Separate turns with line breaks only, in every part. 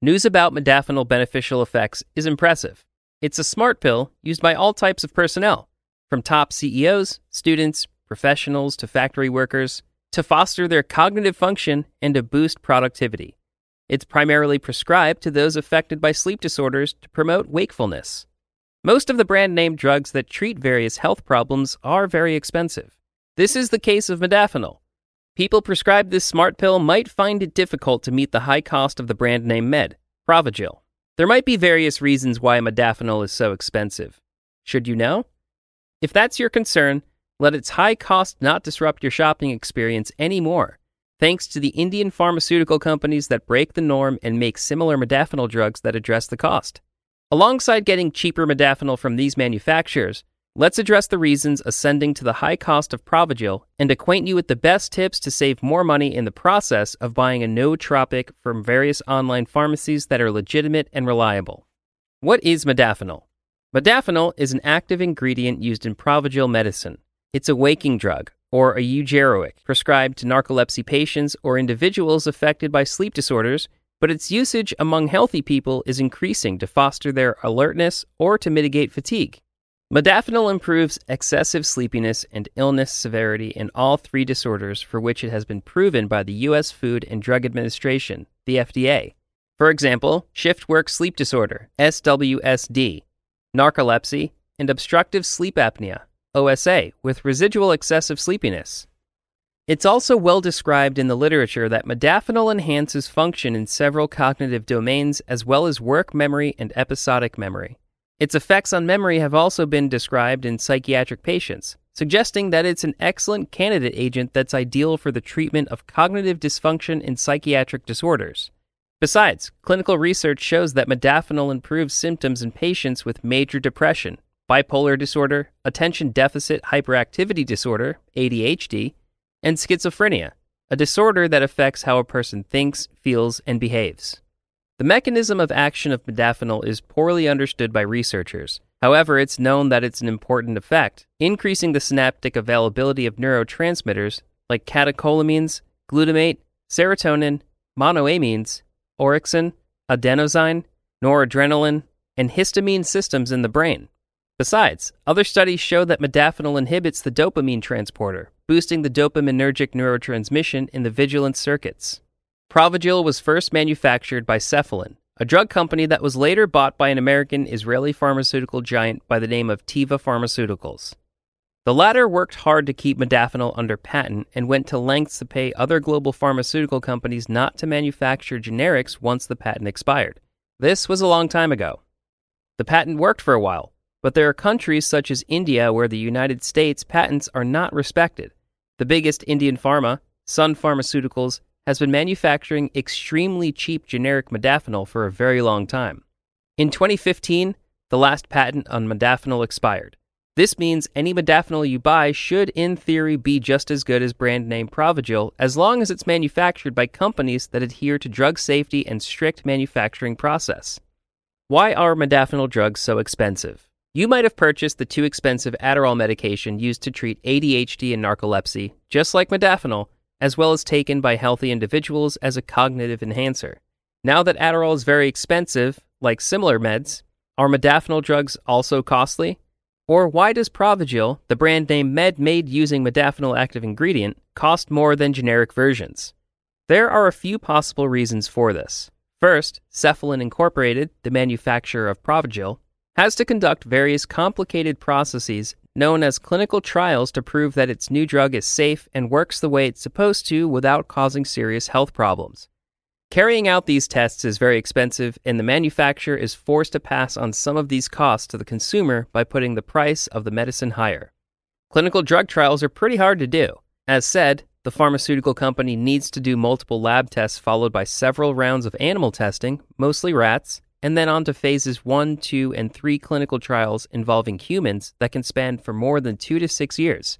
news about modafinil beneficial effects is impressive. It's a smart pill used by all types of personnel, from top CEOs, students, professionals to factory workers, to foster their cognitive function and to boost productivity. It's primarily prescribed to those affected by sleep disorders to promote wakefulness. Most of the brand name drugs that treat various health problems are very expensive. This is the case of modafinil. People prescribed this smart pill might find it difficult to meet the high cost of the brand name med, Provigil. There might be various reasons why modafinil is so expensive. Should you know? If that's your concern, let its high cost not disrupt your shopping experience anymore, thanks to the Indian pharmaceutical companies that break the norm and make similar modafinil drugs that address the cost. Alongside getting cheaper modafinil from these manufacturers, let's address the reasons ascending to the high cost of Provigil and acquaint you with the best tips to save more money in the process of buying a nootropic from various online pharmacies that are legitimate and reliable. What is modafinil? Modafinil is an active ingredient used in Provigil medicine. It's a waking drug, or a eugeroic, prescribed to narcolepsy patients or individuals affected by sleep disorders, but its usage among healthy people is increasing to foster their alertness or to mitigate fatigue. Modafinil improves excessive sleepiness and illness severity in all three disorders for which it has been proven by the U.S. Food and Drug Administration, the FDA. For example, shift work sleep disorder, SWSD, narcolepsy, and obstructive sleep apnea, OSA, with residual excessive sleepiness. It's also well described in the literature that modafinil enhances function in several cognitive domains as well as work memory and episodic memory. Its effects on memory have also been described in psychiatric patients, suggesting that it's an excellent candidate agent that's ideal for the treatment of cognitive dysfunction in psychiatric disorders. Besides, clinical research shows that modafinil improves symptoms in patients with major depression, bipolar disorder, attention deficit hyperactivity disorder, ADHD, and schizophrenia, a disorder that affects how a person thinks, feels, and behaves. The mechanism of action of modafinil is poorly understood by researchers. However, it's known that it's an important effect, increasing the synaptic availability of neurotransmitters like catecholamines, glutamate, serotonin, monoamines, orexin, adenosine, noradrenaline, and histamine systems in the brain. Besides, other studies show that modafinil inhibits the dopamine transporter, boosting the dopaminergic neurotransmission in the vigilance circuits. Provigil was first manufactured by Cephalon, a drug company that was later bought by an American Israeli pharmaceutical giant by the name of Teva Pharmaceuticals. The latter worked hard to keep modafinil under patent and went to lengths to pay other global pharmaceutical companies not to manufacture generics once the patent expired. This was a long time ago. The patent worked for a while, but there are countries such as India where the United States patents are not respected. The biggest Indian pharma, Sun Pharmaceuticals, has been manufacturing extremely cheap generic modafinil for a very long time. In 2015, the last patent on modafinil expired. This means any modafinil you buy should, in theory, be just as good as brand name Provigil as long as it's manufactured by companies that adhere to drug safety and strict manufacturing process. Why are modafinil drugs so expensive? You might have purchased the too expensive Adderall medication used to treat ADHD and narcolepsy, just like modafinil, as well as taken by healthy individuals as a cognitive enhancer. Now that Adderall is very expensive, like similar meds, are modafinil drugs also costly? Or why does Provigil, the brand name med made using modafinil active ingredient, cost more than generic versions? There are a few possible reasons for this. First, Cephalon Incorporated, the manufacturer of Provigil, has to conduct various complicated processes known as clinical trials to prove that its new drug is safe and works the way it's supposed to without causing serious health problems. Carrying out these tests is very expensive, and the manufacturer is forced to pass on some of these costs to the consumer by putting the price of the medicine higher. Clinical drug trials are pretty hard to do. As said, the pharmaceutical company needs to do multiple lab tests followed by several rounds of animal testing, mostly rats, and then on to phases 1, 2, and 3 clinical trials involving humans that can span for more than 2 to 6 years.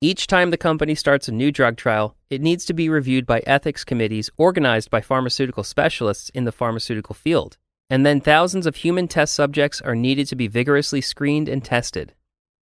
Each time the company starts a new drug trial, it needs to be reviewed by ethics committees organized by pharmaceutical specialists in the pharmaceutical field. And then thousands of human test subjects are needed to be vigorously screened and tested.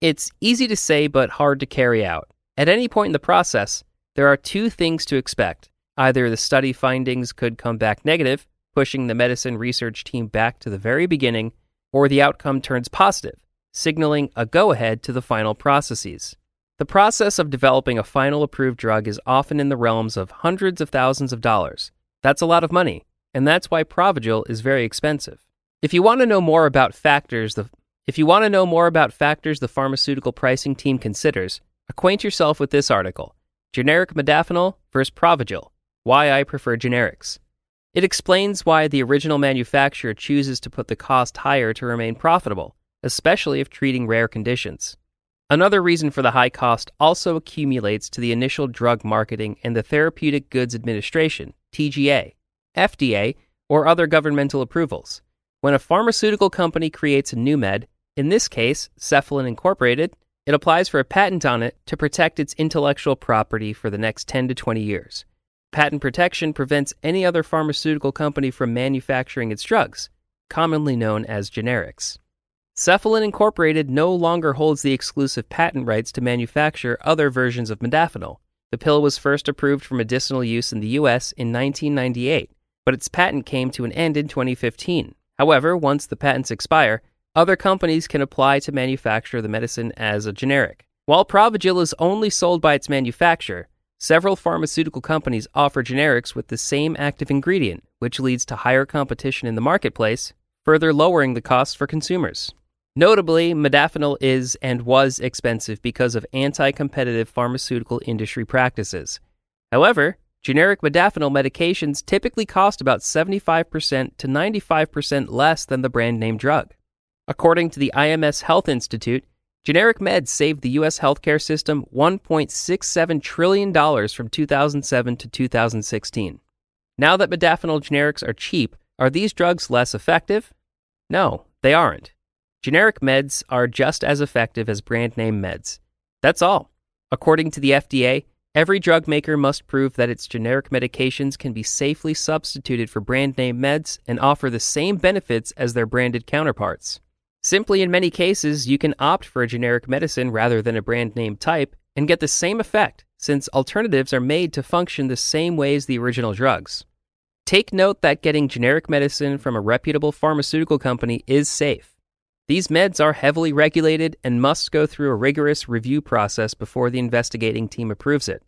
It's easy to say but hard to carry out. At any point in the process, there are two things to expect. Either the study findings could come back negative, pushing the medicine research team back to the very beginning, or the outcome turns positive, signaling a go ahead to the final processes. The process of developing a final approved drug is often in the realms of hundreds of thousands of dollars. That's a lot of money, and that's why Provigil is very expensive. If you want to know more about factors the if you want to know more about factors the pharmaceutical pricing team considers, acquaint yourself with this article. Generic modafinil versus Provigil: Why I prefer generics. It explains why the original manufacturer chooses to put the cost higher to remain profitable, especially if treating rare conditions. Another reason for the high cost also accumulates to the initial drug marketing and the Therapeutic Goods Administration, TGA, FDA, or other governmental approvals. When a pharmaceutical company creates a new med, in this case, Cephalon Incorporated, it applies for a patent on it to protect its intellectual property for the next 10 to 20 years. Patent protection prevents any other pharmaceutical company from manufacturing its drugs, commonly known as generics. Cephalon Incorporated no longer holds the exclusive patent rights to manufacture other versions of modafinil. The pill was first approved for medicinal use in the US in 1998, but its patent came to an end in 2015. However, once the patents expire, other companies can apply to manufacture the medicine as a generic. While Provigil is only sold by its manufacturer, several pharmaceutical companies offer generics with the same active ingredient, which leads to higher competition in the marketplace, further lowering the costs for consumers. Notably, modafinil is and was expensive because of anti competitive pharmaceutical industry practices. However, generic modafinil medications typically cost about 75% to 95% less than the brand name drug. According to the IMS Health Institute, generic meds saved the U.S. healthcare system $1.67 trillion from 2007 to 2016. Now that modafinil generics are cheap, are these drugs less effective? No, they aren't. Generic meds are just as effective as brand name meds. That's all. According to the FDA, every drug maker must prove that its generic medications can be safely substituted for brand name meds and offer the same benefits as their branded counterparts. Simply, in many cases, you can opt for a generic medicine rather than a brand name type and get the same effect, since alternatives are made to function the same way as the original drugs. Take note that getting generic medicine from a reputable pharmaceutical company is safe. These meds are heavily regulated and must go through a rigorous review process before the investigating team approves it.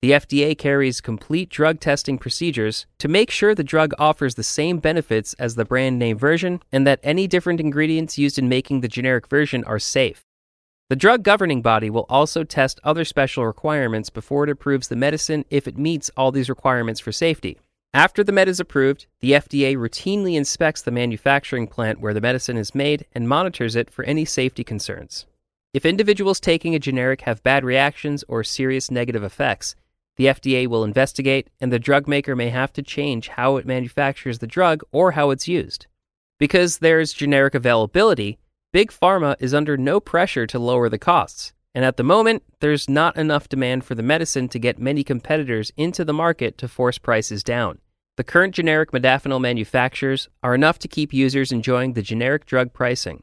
The FDA carries complete drug testing procedures to make sure the drug offers the same benefits as the brand name version and that any different ingredients used in making the generic version are safe. The drug governing body will also test other special requirements before it approves the medicine if it meets all these requirements for safety. After the med is approved, the FDA routinely inspects the manufacturing plant where the medicine is made and monitors it for any safety concerns. If individuals taking a generic have bad reactions or serious negative effects, the FDA will investigate and the drug maker may have to change how it manufactures the drug or how it's used. Because there's generic availability, Big Pharma is under no pressure to lower the costs, and at the moment, there's not enough demand for the medicine to get many competitors into the market to force prices down. The current generic modafinil manufacturers are enough to keep users enjoying the generic drug pricing.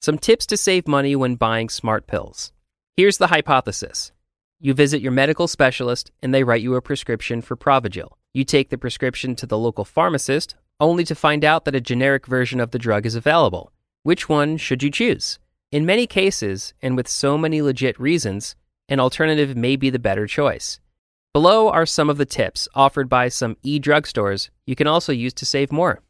Some tips to save money when buying smart pills. Here's the hypothesis. You visit your medical specialist and they write you a prescription for Provigil. You take the prescription to the local pharmacist only to find out that a generic version of the drug is available. Which one should you choose? In many cases, and with so many legit reasons, an alternative may be the better choice. Below are some of the tips offered by some e drugstores you can also use to save more.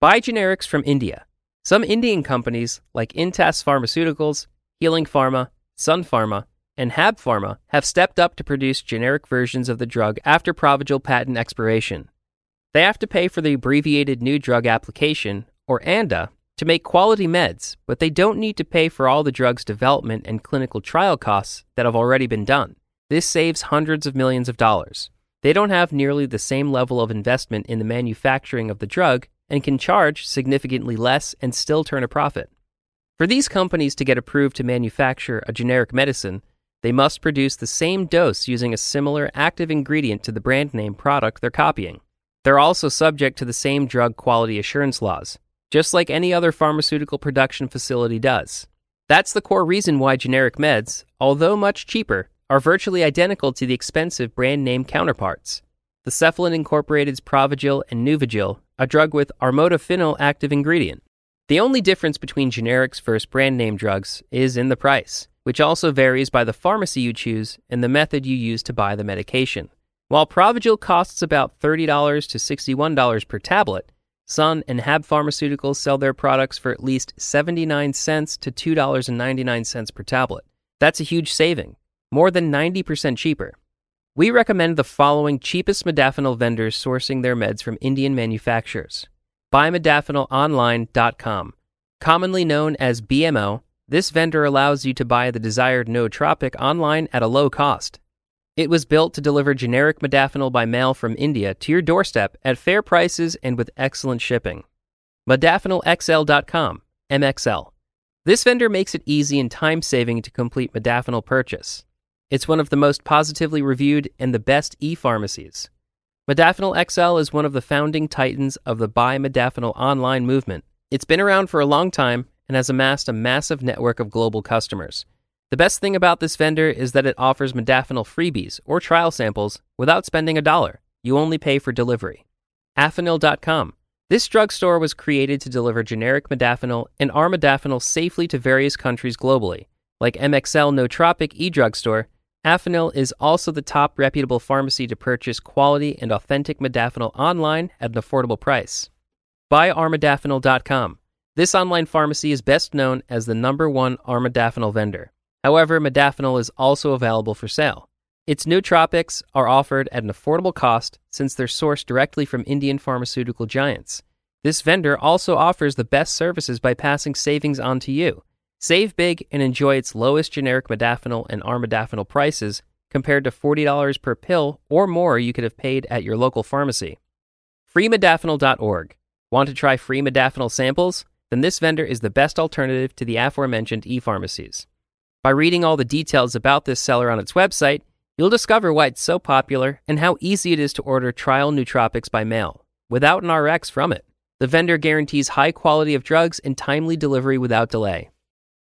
Buy generics from India. Some Indian companies like Intas Pharmaceuticals, Healing Pharma, Sun Pharma, and Hab Pharma have stepped up to produce generic versions of the drug after Provigil patent expiration. They have to pay for the abbreviated new drug application, or ANDA, to make quality meds, but they don't need to pay for all the drug's development and clinical trial costs that have already been done. This saves hundreds of millions of dollars. They don't have nearly the same level of investment in the manufacturing of the drug and can charge significantly less and still turn a profit. For these companies to get approved to manufacture a generic medicine, they must produce the same dose using a similar active ingredient to the brand name product they're copying. They're also subject to the same drug quality assurance laws, just like any other pharmaceutical production facility does. That's the core reason why generic meds, although much cheaper, are virtually identical to the expensive brand name counterparts. The Cephalon Incorporated's Provigil and Nuvigil a drug with armodafinil active ingredient. The only difference between generics versus brand name drugs is in the price, which also varies by the pharmacy you choose and the method you use to buy the medication. While Provigil costs about $30 to $61 per tablet, Sun and Hab Pharmaceuticals sell their products for at least 79 cents to $2.99 per tablet. That's a huge saving, more than 90% cheaper. We recommend the following cheapest modafinil vendors sourcing their meds from Indian manufacturers. BuyModafinilOnline.com. Commonly known as BMO, this vendor allows you to buy the desired nootropic online at a low cost. It was built to deliver generic modafinil by mail from India to your doorstep at fair prices and with excellent shipping. ModafinilXL.com, MXL. This vendor makes it easy and time saving to complete modafinil purchase. It's one of the most positively reviewed and the best e pharmacies. Modafinil XL is one of the founding titans of the Buy Modafinil online movement. It's been around for a long time and has amassed a massive network of global customers. The best thing about this vendor is that it offers modafinil freebies or trial samples without spending a dollar. You only pay for delivery. Afenil.com. This drugstore was created to deliver generic modafinil and armodafinil safely to various countries globally. Like MXL Nootropic e-drugstore, is also the top reputable pharmacy to purchase quality and authentic modafinil online at an affordable price. BuyArmodafinil.com. This online pharmacy is best known as the number one armodafinil vendor. However, modafinil is also available for sale. Its nootropics are offered at an affordable cost since they're sourced directly from Indian pharmaceutical giants. This vendor also offers the best services by passing savings on to you. Save big and enjoy its lowest generic modafinil and armodafinil prices compared to $40 per pill or more you could have paid at your local pharmacy. FreeModafinil.org. Want to try free modafinil samples? Then this vendor is the best alternative to the aforementioned e pharmacies. By reading all the details about this seller on its website, you'll discover why it's so popular and how easy it is to order trial nootropics by mail without an RX from it. The vendor guarantees high quality of drugs and timely delivery without delay.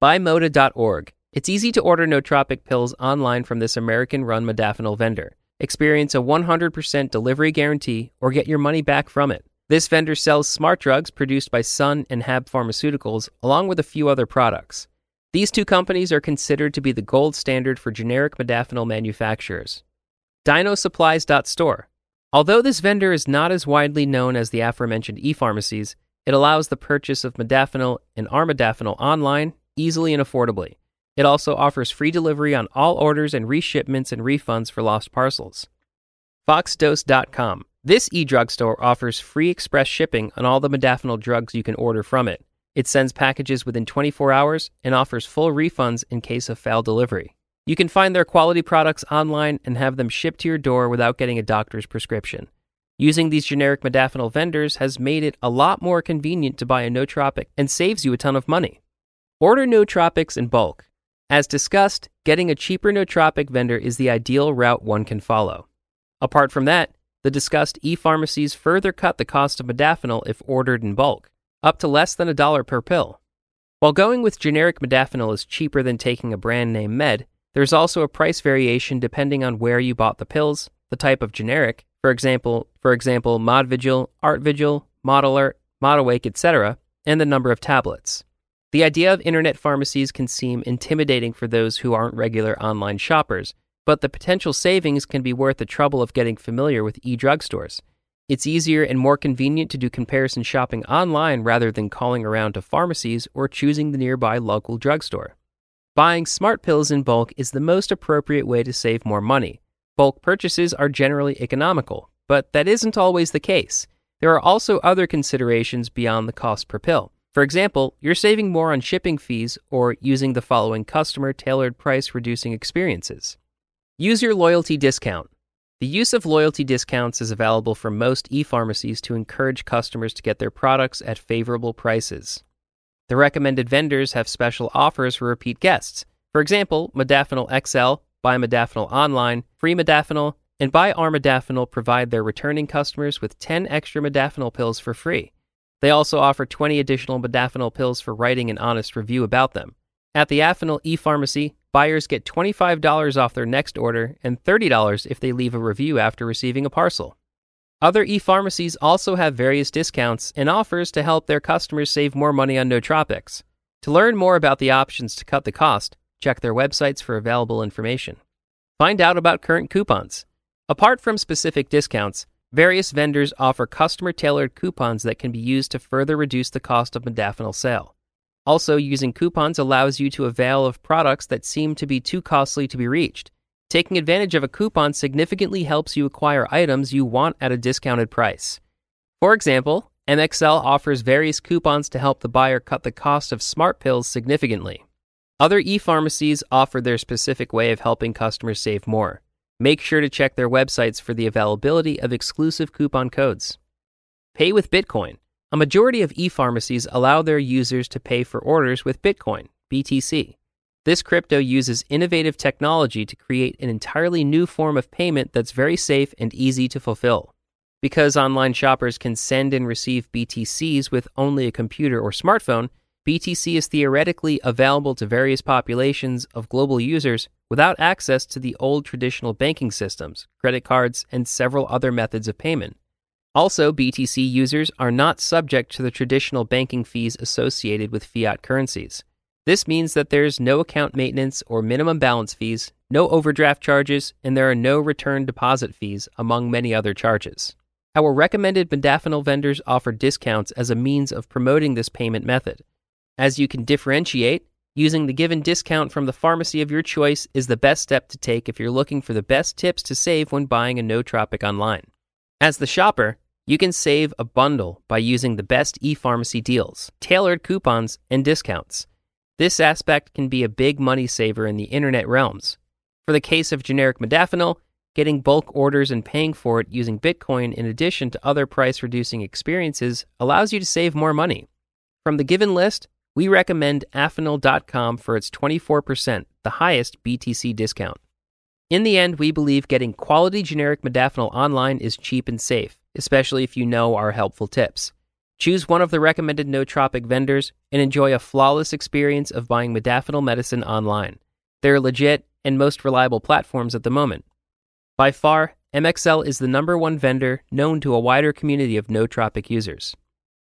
BuyModa.org. It's easy to order nootropic pills online from this American run modafinil vendor. Experience a 100% delivery guarantee or get your money back from it. This vendor sells smart drugs produced by Sun and Hab Pharmaceuticals, along with a few other products. These two companies are considered to be the gold standard for generic modafinil manufacturers. DinoSupplies.store. Although this vendor is not as widely known as the aforementioned e-pharmacies, it allows the purchase of modafinil and armodafinil online easily and affordably. It also offers free delivery on all orders and reshipments and refunds for lost parcels. FoxDose.com. This e-drugstore offers free express shipping on all the modafinil drugs you can order from it. It sends packages within 24 hours and offers full refunds in case of failed delivery. You can find their quality products online and have them shipped to your door without getting a doctor's prescription. Using these generic modafinil vendors has made it a lot more convenient to buy a nootropic and saves you a ton of money. Order nootropics in bulk. As discussed, getting a cheaper nootropic vendor is the ideal route one can follow. Apart from that, the discussed e pharmacies further cut the cost of modafinil if ordered in bulk up to less than a dollar per pill. While going with generic modafinil is cheaper than taking a brand name med, there's also a price variation depending on where you bought the pills, the type of generic, for example, for example, Modvigil, Artvigil, Modalert, Modawake, etc., and the number of tablets. The idea of internet pharmacies can seem intimidating for those who aren't regular online shoppers, but the potential savings can be worth the trouble of getting familiar with e-drugstores. It's easier and more convenient to do comparison shopping online rather than calling around to pharmacies or choosing the nearby local drugstore. Buying smart pills in bulk is the most appropriate way to save more money. Bulk purchases are generally economical, but that isn't always the case. There are also other considerations beyond the cost per pill. For example, you're saving more on shipping fees or using the following customer tailored price reducing experiences. Use your loyalty discount. The use of loyalty discounts is available for most e pharmacies to encourage customers to get their products at favorable prices. The recommended vendors have special offers for repeat guests. For example, Modafinil XL, Buy Modafinil Online, Free Modafinil, and Buy Armodafinil provide their returning customers with 10 extra modafinil pills for free. They also offer 20 additional modafinil pills for writing an honest review about them. At the Afenil e-pharmacy, buyers get $25 off their next order and $30 if they leave a review after receiving a parcel. Other e-pharmacies also have various discounts and offers to help their customers save more money on nootropics. To learn more about the options to cut the cost, check their websites for available information. Find out about current coupons. Apart from specific discounts, various vendors offer customer tailored coupons that can be used to further reduce the cost of modafinil sale. Also, using coupons allows you to avail of products that seem to be too costly to be reached. Taking advantage of a coupon significantly helps you acquire items you want at a discounted price. For example, MXL offers various coupons to help the buyer cut the cost of smart pills significantly. Other e pharmacies offer their specific way of helping customers save more. Make sure to check their websites for the availability of exclusive coupon codes. Pay with Bitcoin. A majority of e pharmacies allow their users to pay for orders with Bitcoin, BTC. This crypto uses innovative technology to create an entirely new form of payment that's very safe and easy to fulfill. Because online shoppers can send and receive BTCs with only a computer or smartphone, BTC is theoretically available to various populations of global users without access to the old traditional banking systems, credit cards, and several other methods of payment. Also, BTC users are not subject to the traditional banking fees associated with fiat currencies. This means that there's no account maintenance or minimum balance fees, no overdraft charges, and there are no return deposit fees, among many other charges. Our recommended modafinil vendors offer discounts as a means of promoting this payment method. As you can differentiate, using the given discount from the pharmacy of your choice is the best step to take if you're looking for the best tips to save when buying a nootropic online. As the shopper, you can save a bundle by using the best e pharmacy deals, tailored coupons, and discounts. This aspect can be a big money saver in the internet realms. For the case of generic modafinil, getting bulk orders and paying for it using Bitcoin in addition to other price reducing experiences allows you to save more money. From the given list, we recommend Afanil.com for its 24%, the highest BTC discount. In the end, we believe getting quality generic modafinil online is cheap and safe especially if you know our helpful tips. Choose one of the recommended nootropic vendors and enjoy a flawless experience of buying modafinil medicine online. They're legit and most reliable platforms at the moment. By far, MXL is the number one vendor known to a wider community of nootropic users.